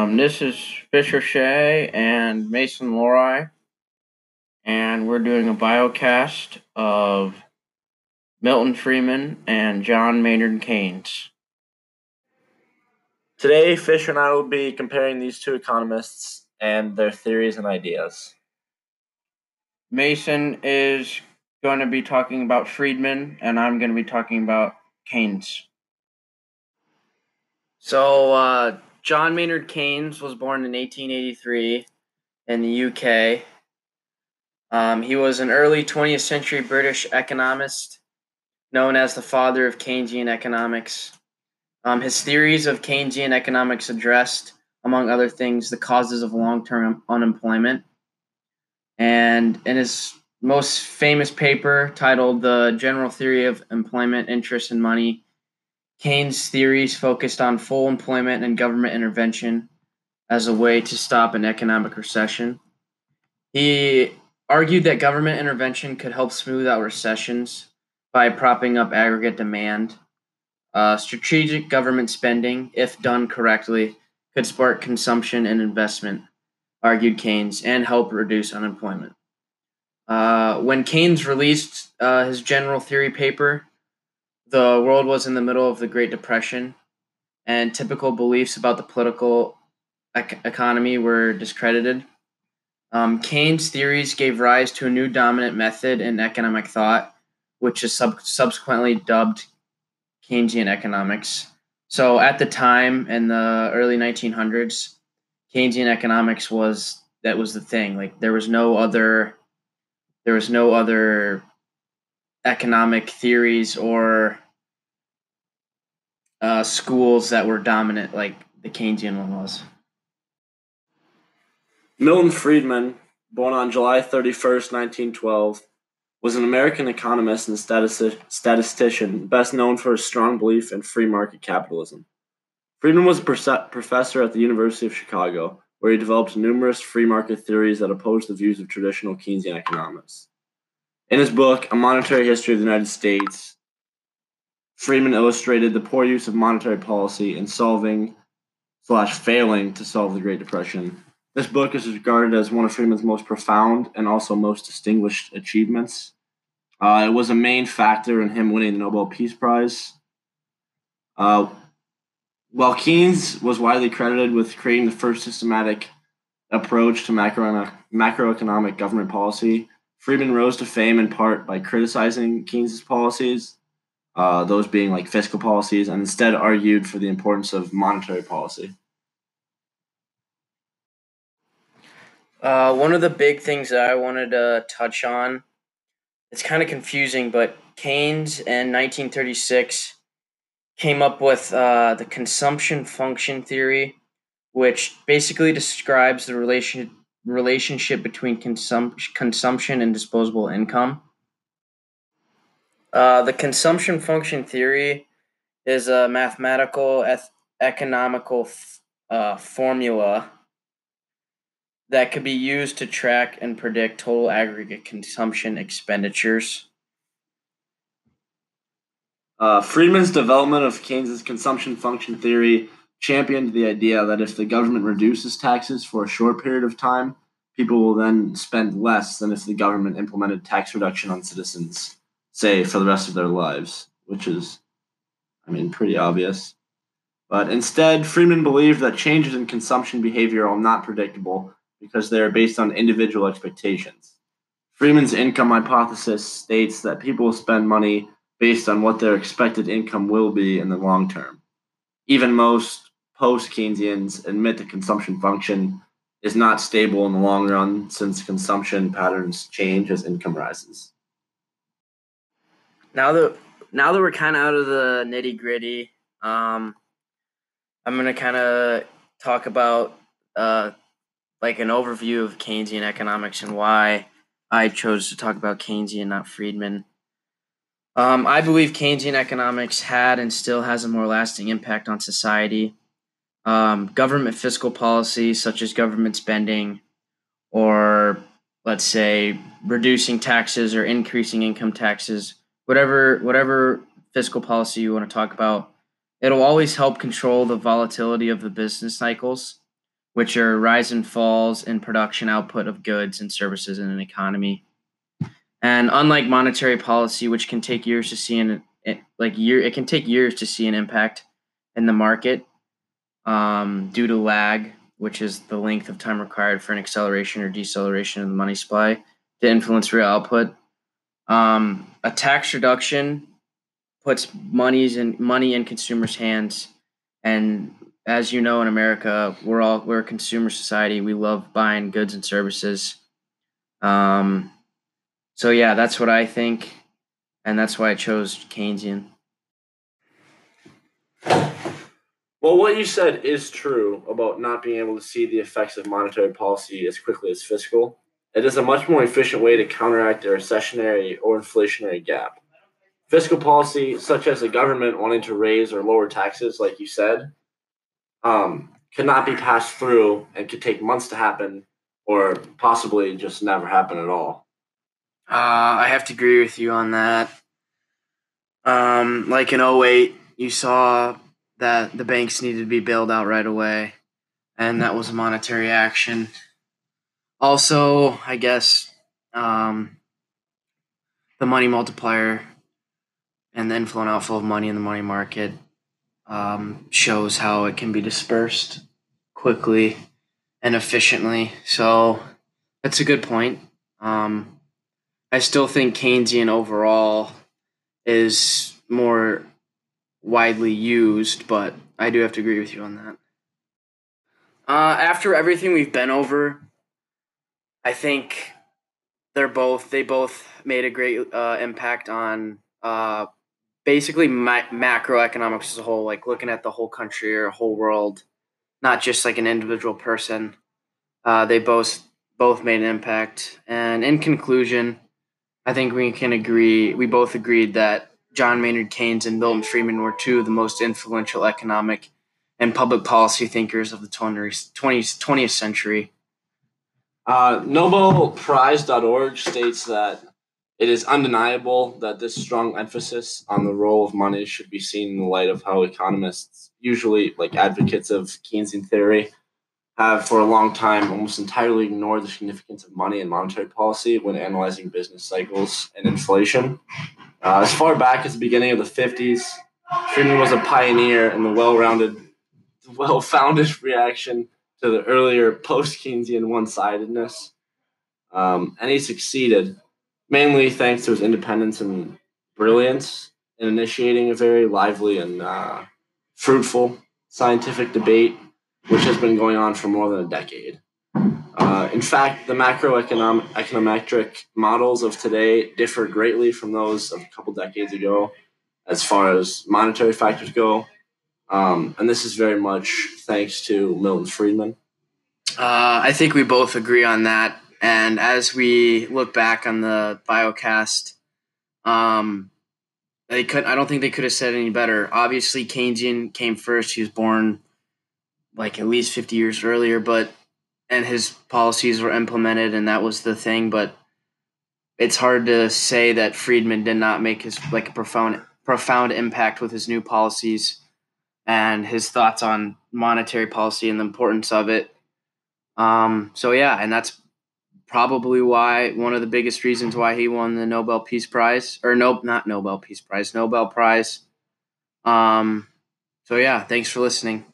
Um, this is Fisher Shea and Mason Lori, and we're doing a biocast of Milton Friedman and John Maynard Keynes. Today, Fisher and I will be comparing these two economists and their theories and ideas. Mason is going to be talking about Friedman, and I'm going to be talking about Keynes. So, uh, John Maynard Keynes was born in 1883 in the UK. Um, he was an early 20th century British economist known as the father of Keynesian economics. Um, his theories of Keynesian economics addressed, among other things, the causes of long term unemployment. And in his most famous paper titled The General Theory of Employment, Interest, and Money, Keynes' theories focused on full employment and government intervention as a way to stop an economic recession. He argued that government intervention could help smooth out recessions by propping up aggregate demand. Uh, strategic government spending, if done correctly, could spark consumption and investment, argued Keynes, and help reduce unemployment. Uh, when Keynes released uh, his general theory paper, the world was in the middle of the Great Depression, and typical beliefs about the political ec- economy were discredited. Um, Keynes' theories gave rise to a new dominant method in economic thought, which is sub- subsequently dubbed Keynesian economics. So, at the time in the early 1900s, Keynesian economics was that was the thing. Like there was no other, there was no other economic theories or uh, schools that were dominant like the Keynesian one was. Milton Friedman, born on July 31st, 1912, was an American economist and statistician best known for his strong belief in free market capitalism. Friedman was a professor at the University of Chicago, where he developed numerous free market theories that opposed the views of traditional Keynesian economists. In his book, A Monetary History of the United States, Friedman illustrated the poor use of monetary policy in solving slash failing to solve the Great Depression. This book is regarded as one of Friedman's most profound and also most distinguished achievements. Uh, it was a main factor in him winning the Nobel Peace Prize. Uh, while Keynes was widely credited with creating the first systematic approach to macro- macroeconomic government policy, Friedman rose to fame in part by criticizing Keynes' policies, uh, those being like fiscal policies, and instead argued for the importance of monetary policy. Uh, one of the big things that I wanted to touch on, it's kind of confusing, but Keynes in 1936 came up with uh, the consumption function theory, which basically describes the relation relationship between consum- consumption and disposable income. Uh, the consumption function theory is a mathematical eth- economical uh, formula that could be used to track and predict total aggregate consumption expenditures. Uh, Friedman's development of Keynes's consumption function theory championed the idea that if the government reduces taxes for a short period of time, people will then spend less than if the government implemented tax reduction on citizens, say, for the rest of their lives, which is, I mean, pretty obvious. But instead, Friedman believed that changes in consumption behavior are not predictable because they are based on individual expectations. Friedman's income hypothesis states that people spend money based on what their expected income will be in the long term. Even most post Keynesians admit the consumption function is not stable in the long run since consumption patterns change as income rises. Now that now that we're kind of out of the nitty gritty, um, I'm gonna kind of talk about uh, like an overview of Keynesian economics and why I chose to talk about Keynesian, not Friedman. Um, I believe Keynesian economics had and still has a more lasting impact on society. Um, government fiscal policy, such as government spending, or let's say reducing taxes or increasing income taxes, whatever whatever fiscal policy you want to talk about, it'll always help control the volatility of the business cycles which are rise and falls in production output of goods and services in an economy. And unlike monetary policy, which can take years to see an like year, it can take years to see an impact in the market um, due to lag, which is the length of time required for an acceleration or deceleration of the money supply to influence real output. Um, a tax reduction puts monies in money in consumers' hands, and as you know, in America, we're all we're a consumer society. We love buying goods and services. Um, so yeah, that's what I think, and that's why I chose Keynesian. Well, what you said is true about not being able to see the effects of monetary policy as quickly as fiscal. It is a much more efficient way to counteract a recessionary or inflationary gap. Fiscal policy, such as the government wanting to raise or lower taxes, like you said, um, cannot be passed through and could take months to happen or possibly just never happen at all. Uh, I have to agree with you on that. Um, like in 08, you saw that the banks needed to be bailed out right away, and that was a monetary action. Also, I guess um, the money multiplier and the inflow and outflow of money in the money market um, shows how it can be dispersed quickly and efficiently. So that's a good point. Um, I still think Keynesian overall is more widely used, but I do have to agree with you on that. Uh, after everything we've been over, I think they're both they both made a great uh, impact on uh, basically ma- macroeconomics as a whole, like looking at the whole country or whole world, not just like an individual person. Uh, they both both made an impact, and in conclusion, I think we can agree. We both agreed that John Maynard Keynes and Milton Friedman were two of the most influential economic and public policy thinkers of the 20th, 20th century. Uh, NobelPrize.org states that it is undeniable that this strong emphasis on the role of money should be seen in the light of how economists, usually like advocates of Keynesian theory, have for a long time almost entirely ignored the significance of money and monetary policy when analyzing business cycles and inflation. Uh, as far back as the beginning of the 50s, Friedman was a pioneer in the well-rounded, well-founded reaction to the earlier post-Keynesian one-sidedness, um, and he succeeded mainly thanks to his independence and brilliance in initiating a very lively and uh, fruitful scientific debate, which has been going on for more than a decade. Uh, in fact, the macroeconomic econometric models of today differ greatly from those of a couple decades ago as far as monetary factors go. Um, and this is very much thanks to Milton Friedman. Uh, I think we both agree on that. And as we look back on the biocast, um, they could. I don't think they could have said any better. Obviously, Keynesian came first. He was born like at least fifty years earlier, but and his policies were implemented, and that was the thing. But it's hard to say that Friedman did not make his like a profound profound impact with his new policies and his thoughts on monetary policy and the importance of it. Um, so yeah, and that's probably why one of the biggest reasons why he won the Nobel Peace Prize or nope, not Nobel Peace Prize, Nobel Prize. Um, so yeah, thanks for listening.